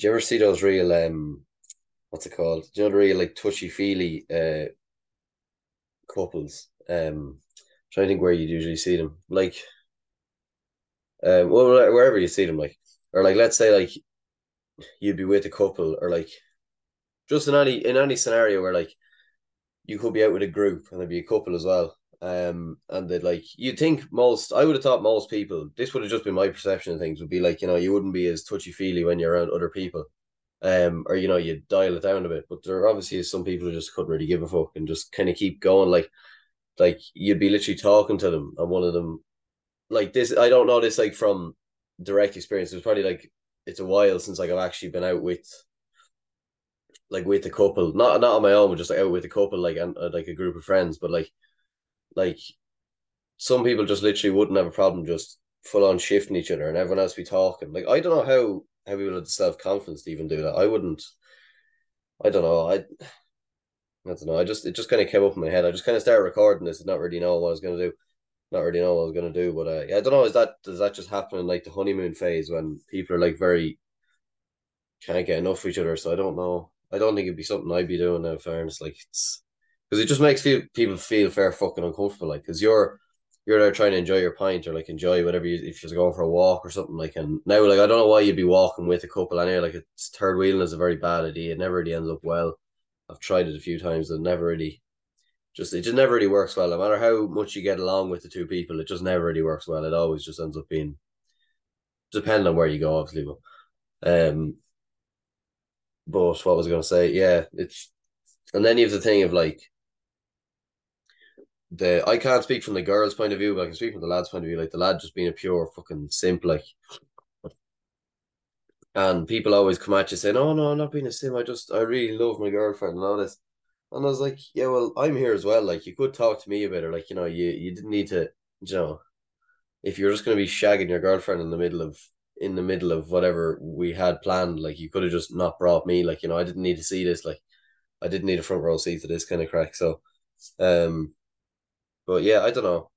do you ever see those real um what's it called? Do you know the real like touchy feely uh couples? Um trying to think where you'd usually see them. Like um well wherever you see them, like or like let's say like you'd be with a couple or like just in any in any scenario where like you could be out with a group and there'd be a couple as well. Um, and that like you'd think most, I would have thought most people, this would have just been my perception of things, would be like you know you wouldn't be as touchy feely when you're around other people, um, or you know you dial it down a bit. But there obviously is some people who just couldn't really give a fuck and just kind of keep going. Like, like you'd be literally talking to them, and one of them, like this, I don't know this like from direct experience. It's probably like it's a while since like I've actually been out with like with a couple, not not on my own, but just like out with a couple, like and uh, like a group of friends. But like, like some people just literally wouldn't have a problem just full on shifting each other, and everyone else be talking. Like I don't know how how people have the self confidence to even do that. I wouldn't. I don't know. I. I don't know. I just it just kind of came up in my head. I just kind of started recording this and not really know what I was gonna do. Not really know what I was gonna do, but uh, I don't know. Is that does that just happen in like the honeymoon phase when people are like very can't get enough of each other? So I don't know. I don't think it'd be something I'd be doing. In fairness, like it's because it just makes feel, people feel fair fucking uncomfortable. Like because you're you're there trying to enjoy your pint or like enjoy whatever you if you're going for a walk or something like. And now like I don't know why you'd be walking with a couple anyway. Like it's third wheeling is a very bad idea. It never really ends up well. I've tried it a few times and never really just it just never really works well. No matter how much you get along with the two people, it just never really works well. It always just ends up being depending on where you go, obviously. But um but what was I going to say? Yeah, it's and then you have the thing of like the I can't speak from the girl's point of view, but I can speak from the lad's point of view. Like the lad just being a pure fucking simp, like. And people always come at you saying, "Oh no, I'm not being a simp. I just I really love my girlfriend and all this." And I was like, "Yeah, well, I'm here as well. Like you could talk to me about her. Like you know, you you didn't need to, you know, if you're just to be shagging your girlfriend in the middle of in the middle of whatever we had planned. Like you could have just not brought me. Like you know, I didn't need to see this. Like I didn't need a front row seat to this kind of crack. So, um, but yeah, I don't know.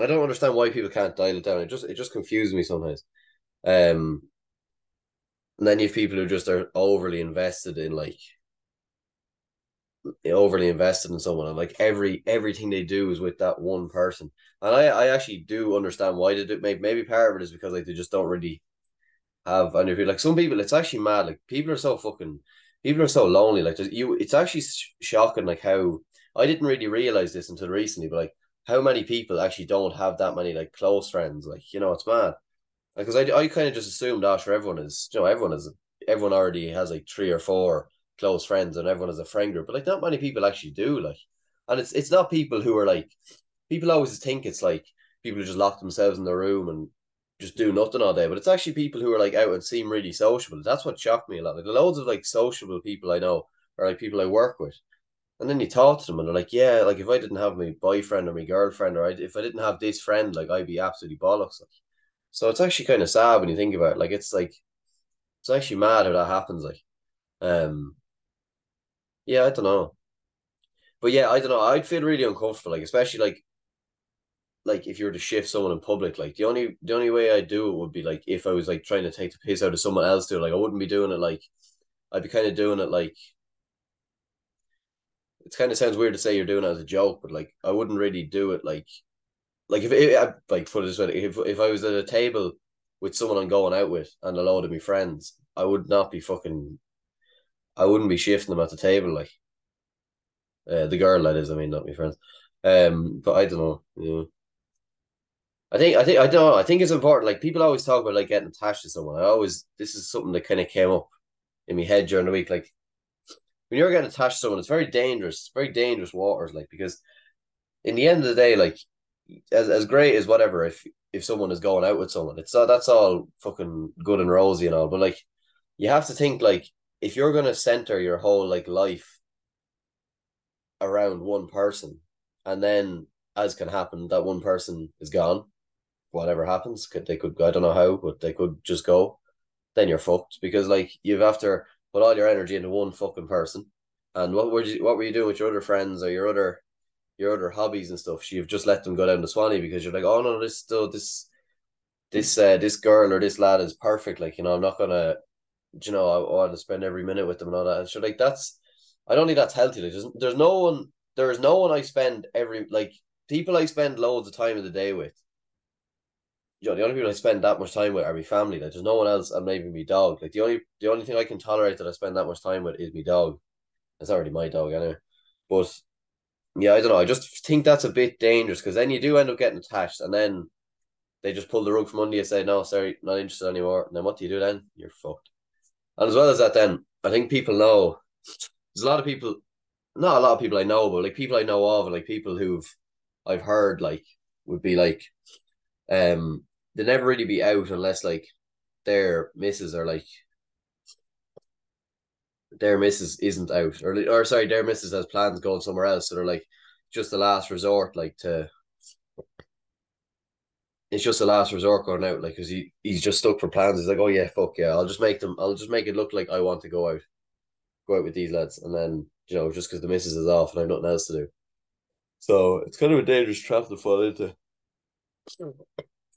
I don't understand why people can't dial it down. It just it just confuses me sometimes. Um, and then you have people who just are overly invested in like overly invested in someone and like every everything they do is with that one person and i i actually do understand why they do maybe maybe part of it is because like they just don't really have if you're like some people it's actually mad like people are so fucking people are so lonely like you it's actually shocking like how i didn't really realize this until recently but like how many people actually don't have that many like close friends like you know it's mad because like, I, I kind of just assumed after everyone is you know everyone is everyone already has like three or four close friends and everyone has a friend group, but like not many people actually do. Like, and it's it's not people who are like people always think it's like people who just lock themselves in their room and just do nothing all day, but it's actually people who are like out and seem really sociable. That's what shocked me a lot. Like loads of like sociable people I know are like people I work with. And then you talk to them and they're like, yeah, like if I didn't have my boyfriend or my girlfriend or I, if I didn't have this friend, like I'd be absolutely bollocks. Like, so it's actually kind of sad when you think about it. Like it's like it's actually mad how that happens. Like, um, yeah, I don't know. But yeah, I don't know. I'd feel really uncomfortable, like especially like like if you were to shift someone in public, like the only the only way I'd do it would be like if I was like trying to take the piss out of someone else too. Like I wouldn't be doing it like I'd be kind of doing it like it kind of sounds weird to say you're doing it as a joke, but like I wouldn't really do it like like if it, I, like it this if if I was at a table with someone I'm going out with and a load of my friends, I would not be fucking I wouldn't be shifting them at the table like uh, the girl that is. I mean, not my friends. Um, but I don't know. Yeah. I think I think I don't know. I think it's important. Like people always talk about like getting attached to someone. I always this is something that kind of came up in my head during the week. Like when you're getting attached to someone, it's very dangerous. It's Very dangerous waters. Like because in the end of the day, like as as great as whatever, if if someone is going out with someone, it's all that's all fucking good and rosy and all. But like you have to think like if you're gonna center your whole like life around one person, and then as can happen, that one person is gone. Whatever happens, could they could go I don't know how, but they could just go. Then you're fucked because like you've after put all your energy into one fucking person. And what were you what were you doing with your other friends or your other your other hobbies and stuff? You've just let them go down the Swanee because you're like, oh no, this still this this uh this girl or this lad is perfect. Like you know, I'm not gonna you know, I, I want to spend every minute with them and all that. And so like that's I don't think that's healthy. Like there's, there's no one there is no one I spend every like people I spend loads of time of the day with. You know, the only people I spend that much time with are my family. Like there's no one else and maybe my dog. Like the only the only thing I can tolerate that I spend that much time with is my dog. It's already my dog anyway. But yeah, I don't know. I just think that's a bit dangerous because then you do end up getting attached and then they just pull the rug from under you and say, No, sorry, not interested anymore. And then what do you do then? You're fucked. And as well as that, then I think people know there's a lot of people, not a lot of people I know, but like people I know of, like people who've I've heard like would be like, um, they never really be out unless like their misses are like their misses isn't out or or sorry their misses has plans going somewhere else so they're like just the last resort like to it's just the last resort going out, like, because he, he's just stuck for plans. He's like, oh yeah, fuck yeah, I'll just make them, I'll just make it look like I want to go out, go out with these lads, and then you know, just because the missus is off and I've nothing else to do. So it's kind of a dangerous trap to fall into.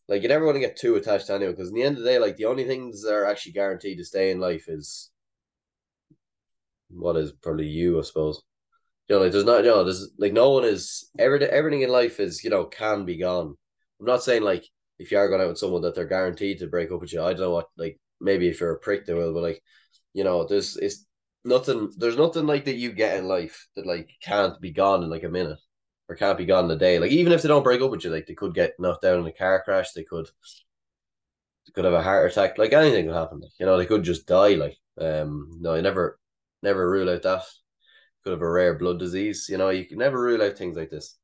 Like you never want to get too attached to anyone because in the end of the day, like the only things that are actually guaranteed to stay in life is what is probably you, I suppose. You know, like there's not, you know, there's like no one is everything. Everything in life is, you know, can be gone I'm not saying like if you are going out with someone that they're guaranteed to break up with you. I don't know what like maybe if you're a prick they will, but like you know, there's it's nothing. There's nothing like that you get in life that like can't be gone in like a minute or can't be gone in a day. Like even if they don't break up with you, like they could get knocked down in a car crash. They could they could have a heart attack. Like anything could happen. Like, you know, they could just die. Like um, no, I never never rule out that. Could have a rare blood disease. You know, you can never rule out things like this.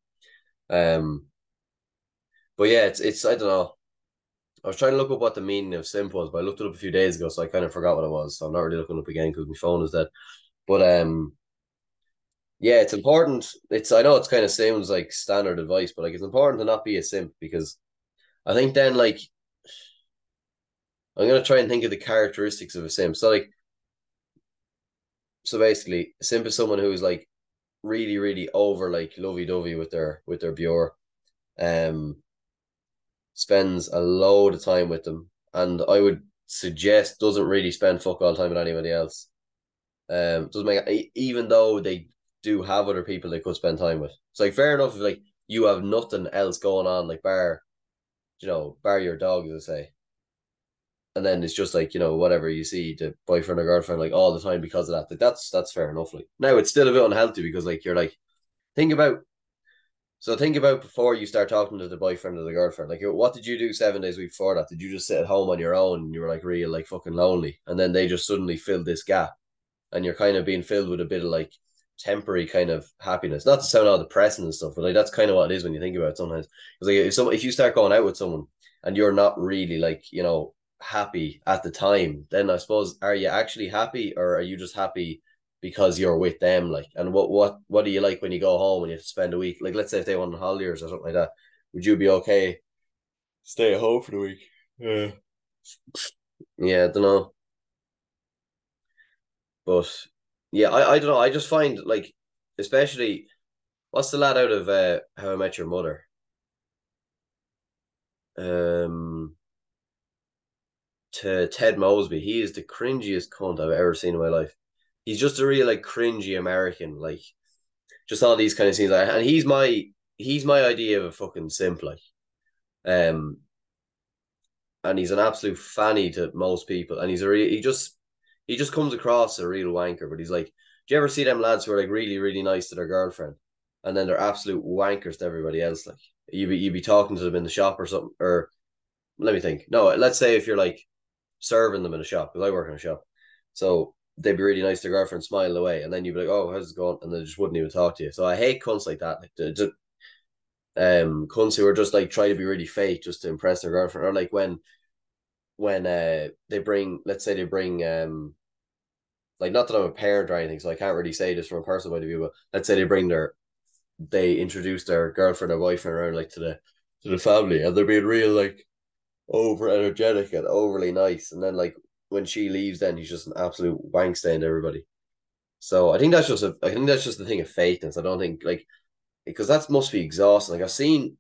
Um, but yeah, it's it's I don't know. I was trying to look up what the meaning of simp was, but I looked it up a few days ago, so I kind of forgot what it was. So I'm not really looking up again because my phone is dead. But um, yeah, it's important. It's I know it's kind of sounds like standard advice, but like it's important to not be a simp because I think then like I'm gonna try and think of the characteristics of a simp. So like, so basically, simp is someone who is like really, really over like lovey dovey with their with their Bure. Um, spends a load of time with them, and I would suggest doesn't really spend fuck all time with anybody else. Um, doesn't make even though they do have other people they could spend time with. It's like fair enough like you have nothing else going on, like bar, you know, bar your dog, as I say. And then it's just like, you know, whatever you see the boyfriend or girlfriend like all the time because of that. Like that's that's fair enough. Like now it's still a bit unhealthy because like you're like think about so think about before you start talking to the boyfriend or the girlfriend. Like, what did you do seven days week before that? Did you just sit at home on your own and you were like real, like fucking lonely? And then they just suddenly filled this gap, and you're kind of being filled with a bit of like temporary kind of happiness. Not to sound all depressing and stuff, but like that's kind of what it is when you think about it sometimes. Because like if some if you start going out with someone and you're not really like you know happy at the time, then I suppose are you actually happy or are you just happy because you're with them. Like, and what what what do you like when you go home and you have to spend a week? Like, let's say if they want holidays or something like that, would you be okay? Stay at home for the week. Yeah. Yeah, I don't know. But yeah, I, I don't know. I just find like, especially, what's the lad out of uh, How I Met Your Mother? Um, to Ted Mosby. He is the cringiest cunt I've ever seen in my life he's just a real like cringy American, like just all these kind of scenes. And he's my he's my idea of a fucking simp, like. Um, and he's an absolute fanny to most people, and he's a re- he just he just comes across a real wanker. But he's like, do you ever see them lads who are like really really nice to their girlfriend, and then they're absolute wankers to everybody else? Like you be you be talking to them in the shop or something, or let me think. No, let's say if you're like serving them in a shop, because I work in a shop, so they'd be really nice to their girlfriend, smile away, and then you'd be like, "Oh, how's it going?" and they just wouldn't even talk to you. So I hate cunts like that, like the, the um cunts who are just like trying to be really fake just to impress their girlfriend, or like when when uh they bring, let's say they bring um like not that I'm a parent or anything, so I can't really say this from a personal point of view, but let's say they bring their they introduce their girlfriend or boyfriend around like to the to the family and they're being real like over energetic and overly nice and then like when she leaves, then he's just an absolute wank stain to everybody. So I think that's just a I think that's just the thing of fakeness. I don't think like because that must be exhausting. Like I've seen,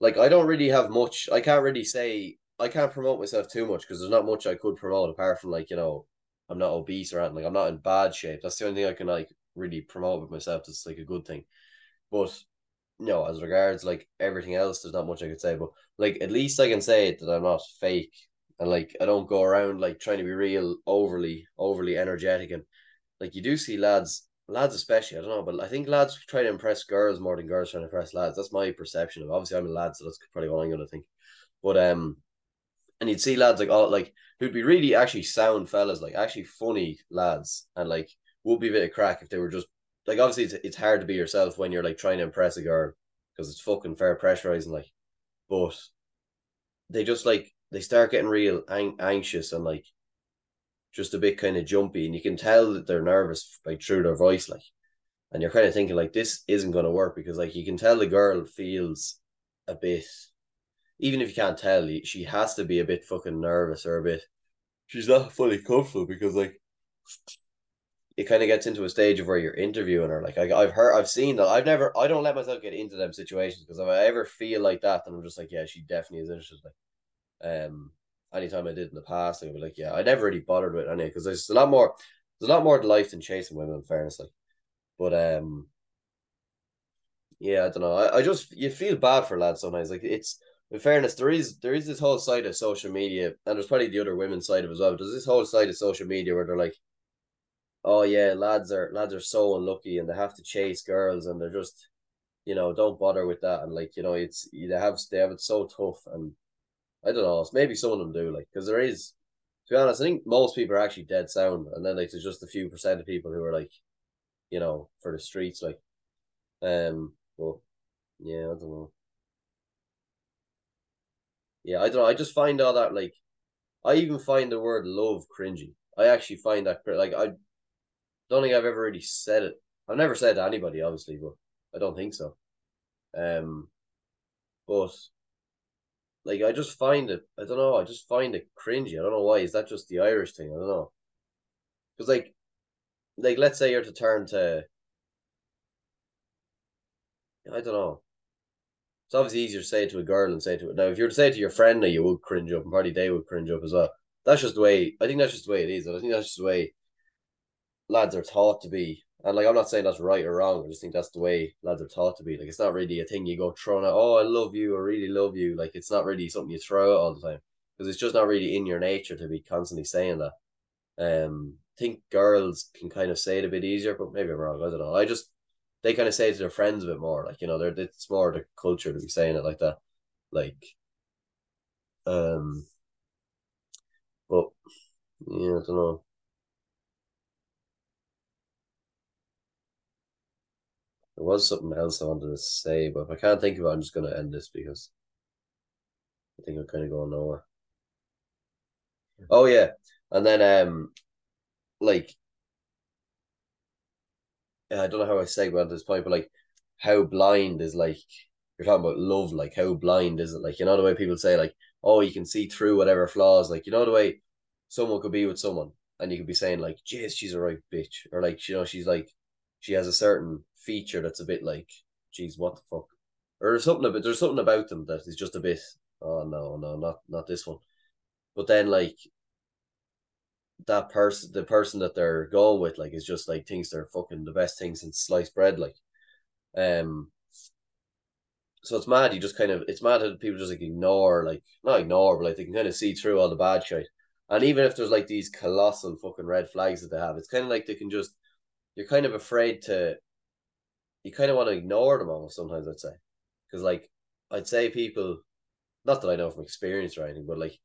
like I don't really have much. I can't really say I can't promote myself too much because there's not much I could promote apart from like you know I'm not obese or anything. Like I'm not in bad shape. That's the only thing I can like really promote with myself. That's like a good thing. But no, as regards like everything else, there's not much I could say. But like at least I can say that I'm not fake and like I don't go around like trying to be real overly overly energetic and like you do see lads lads especially I don't know but I think lads try to impress girls more than girls trying to impress lads that's my perception of obviously I'm a lad so that's probably what I'm gonna think but um and you'd see lads like all like who'd be really actually sound fellas like actually funny lads and like would be a bit of crack if they were just like obviously it's, it's hard to be yourself when you're like trying to impress a girl because it's fucking fair pressurizing like but they just like they start getting real ang- anxious and like just a bit kind of jumpy, and you can tell that they're nervous like through their voice, like, and you're kind of thinking like this isn't going to work because like you can tell the girl feels a bit, even if you can't tell, she has to be a bit fucking nervous or a bit. She's not fully comfortable because like it kind of gets into a stage of where you're interviewing her. Like I, I've heard, I've seen that. I've never, I don't let myself get into them situations because if I ever feel like that, then I'm just like, yeah, she definitely is interested. Like, um, anytime I did in the past, I'd be like, yeah, I never really bothered with any because there's a lot more, there's a lot more to life than chasing women. In fairness, like, but um, yeah, I don't know. I, I just you feel bad for lads sometimes. Like it's in fairness, there is there is this whole side of social media, and there's probably the other women's side of it as well. There's this whole side of social media where they're like, oh yeah, lads are lads are so unlucky and they have to chase girls and they're just, you know, don't bother with that and like you know it's they have they have it so tough and I don't know. Maybe some of them do, like, because there is, to be honest, I think most people are actually dead sound, and then like there's just a few percent of people who are like, you know, for the streets, like, um, well, yeah, I don't know. Yeah, I don't know. I just find all that like, I even find the word love cringy. I actually find that like I don't think I've ever really said it. I've never said to anybody, obviously, but I don't think so. Um, but like I just find it. I don't know. I just find it cringy. I don't know why. Is that just the Irish thing? I don't know. Because like, like let's say you're to turn to. I don't know. It's obviously easier to say it to a girl than say it to it. Now, if you were to say it to your friend, now you would cringe up, and probably they would cringe up as well. That's just the way. I think that's just the way it is. I think that's just the way lads are taught to be and like I'm not saying that's right or wrong. I just think that's the way lads are taught to be. Like it's not really a thing you go throwing out. Oh, I love you. I really love you. Like it's not really something you throw out all the time because it's just not really in your nature to be constantly saying that. Um, I think girls can kind of say it a bit easier, but maybe I'm wrong. I don't know. I just they kind of say it to their friends a bit more. Like you know, they're it's more the culture to be saying it like that. Like, um, but yeah, I don't know. There was something else I wanted to say, but if I can't think of it, I'm just to end this because I think I'm kind of going nowhere. Oh yeah, and then um, like Uh, I don't know how I segue at this point, but like how blind is like you're talking about love, like how blind is it? Like you know the way people say like, oh, you can see through whatever flaws. Like you know the way someone could be with someone, and you could be saying like, "Jeez, she's a right bitch," or like you know she's like she has a certain feature that's a bit like, geez, what the fuck? Or there's something about there's something about them that is just a bit, oh no, no, not not this one. But then like that person the person that they're going with like is just like thinks they're fucking the best thing since sliced bread, like. Um so it's mad you just kind of it's mad that people just like ignore like not ignore but like they can kind of see through all the bad shit and even if there's like these colossal fucking red flags that they have it's kind of like they can just you're kind of afraid to you kind of want to ignore them almost sometimes I'd say because like I'd say people not that I know from experience or anything but like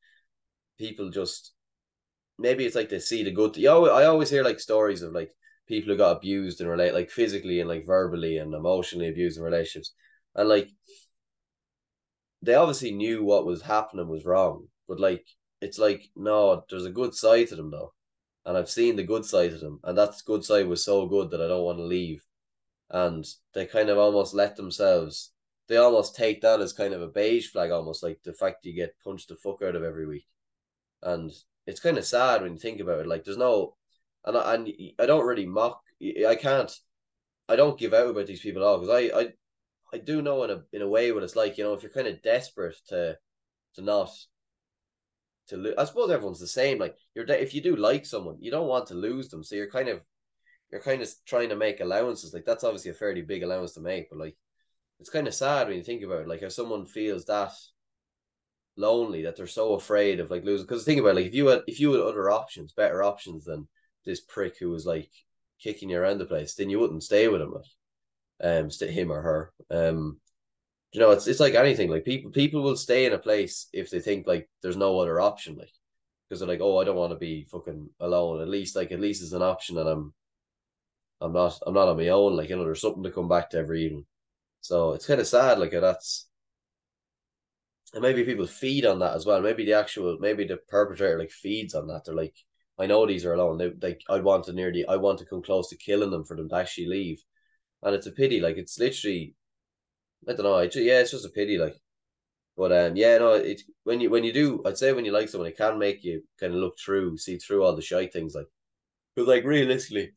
people just maybe it's like they see the good you know, I always hear like stories of like people who got abused and relate like physically and like verbally and emotionally abused in relationships and like they obviously knew what was happening was wrong but like it's like no there's a good side to them though and I've seen the good side of them, and that good side was so good that I don't want to leave. And they kind of almost let themselves, they almost take that as kind of a beige flag, almost like the fact you get punched the fuck out of every week. And it's kind of sad when you think about it. Like there's no, and I, and I don't really mock. I can't. I don't give out about these people at all because I, I I do know in a in a way what it's like. You know, if you're kind of desperate to to not to lose. I suppose everyone's the same. Like you're if you do like someone, you don't want to lose them, so you're kind of you're kind of trying to make allowances. Like that's obviously a fairly big allowance to make, but like it's kind of sad when you think about it. Like if someone feels that lonely that they're so afraid of like losing. Because think about it, like if you had if you had other options, better options than this prick who was like kicking you around the place, then you wouldn't stay with him, um, stay him or her. Um, you know, it's it's like anything. Like people people will stay in a place if they think like there's no other option, like because they're like, oh, I don't want to be fucking alone. At least like at least it's an option, and I'm I'm not I'm not on my own. Like you know, there's something to come back to every evening. So it's kind of sad. Like that's and maybe people feed on that as well. Maybe the actual, maybe the perpetrator like feeds on that. They're like, I know these are alone. They like, I want to nearly, I want to come close to killing them for them to actually leave, and it's a pity. Like it's literally, I don't know. It, yeah, it's just a pity. Like, but um, yeah, no, it when you when you do, I'd say when you like someone, it can make you kind of look through, see through all the shy things. Like, but like realistically,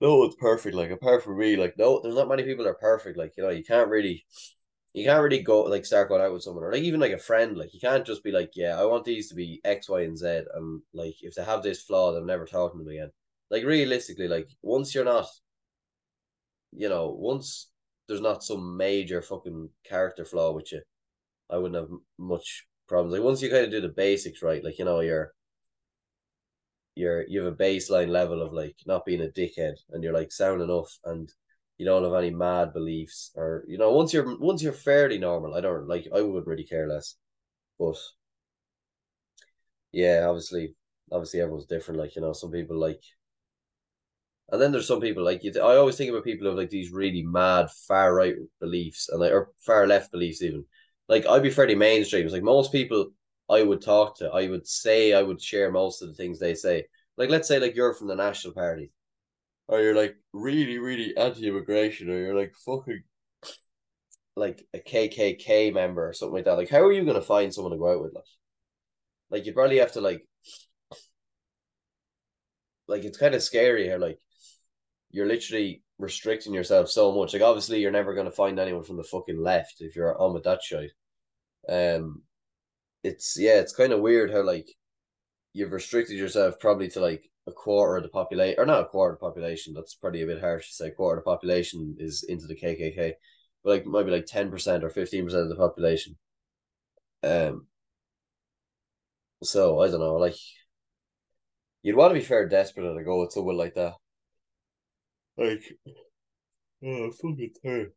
no one's perfect. Like apart from me, like no, there's not many people that are perfect. Like you know, you can't really you can't really go like start going out with someone or like even like a friend. Like you can't just be like, yeah, I want these to be X, Y, and Z, and like if they have this flaw, I'm never talking to them again. Like realistically, like once you're not, you know, once there's not some major fucking character flaw with you, I wouldn't have much problems. Like once you kind of do the basics right, like you know, you're you're you have a baseline level of like not being a dickhead and you're like sound enough and you don't have any mad beliefs or you know once you're once you're fairly normal i don't like i would really care less but yeah obviously obviously everyone's different like you know some people like and then there's some people like you i always think about people who have like these really mad far right beliefs and like or far left beliefs even. Like i'd be fairly mainstream it's like most people i would talk to i would say i would share most of the things they say. Like let's say like you're from the national party or you're like really, really anti-immigration, or you're like fucking like a KKK member or something like that. Like, how are you gonna find someone to go out with? Like, like you probably have to like, like it's kind of scary how like you're literally restricting yourself so much. Like, obviously, you're never gonna find anyone from the fucking left if you're on with that shit. Um, it's yeah, it's kind of weird how like you've restricted yourself probably to like a quarter of the population, or not a quarter of the population. That's probably a bit harsh to say. A quarter of the population is into the KKK, but like maybe like ten percent or fifteen percent of the population. Um. So I don't know, like you'd want to be fair desperate to go with someone like that. Like, oh, fucking tired.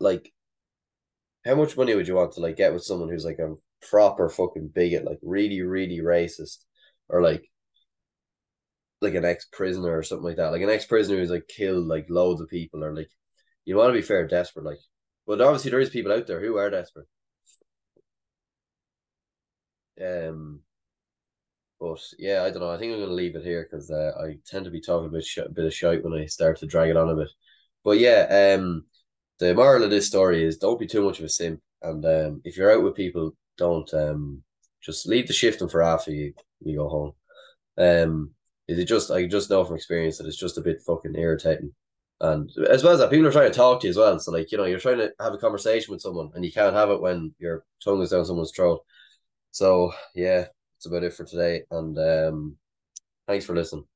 Like, how much money would you want to like get with someone who's like a proper fucking bigot, like really, really racist, or like like an ex prisoner or something like that, like an ex prisoner who's like killed like loads of people, or like you want to be fair desperate, like. But obviously, there is people out there who are desperate. Um, but yeah, I don't know. I think I'm gonna leave it here because uh, I tend to be talking a bit sh- a bit of shite when I start to drag it on a bit. But yeah, um, the moral of this story is don't be too much of a simp, and um, if you're out with people, don't um just leave the shifting for after you you go home. Um, is it just I just know from experience that it's just a bit fucking irritating. And as well as that, people are trying to talk to you as well. So like, you know, you're trying to have a conversation with someone and you can't have it when your tongue is down someone's throat. So yeah, that's about it for today. And um thanks for listening.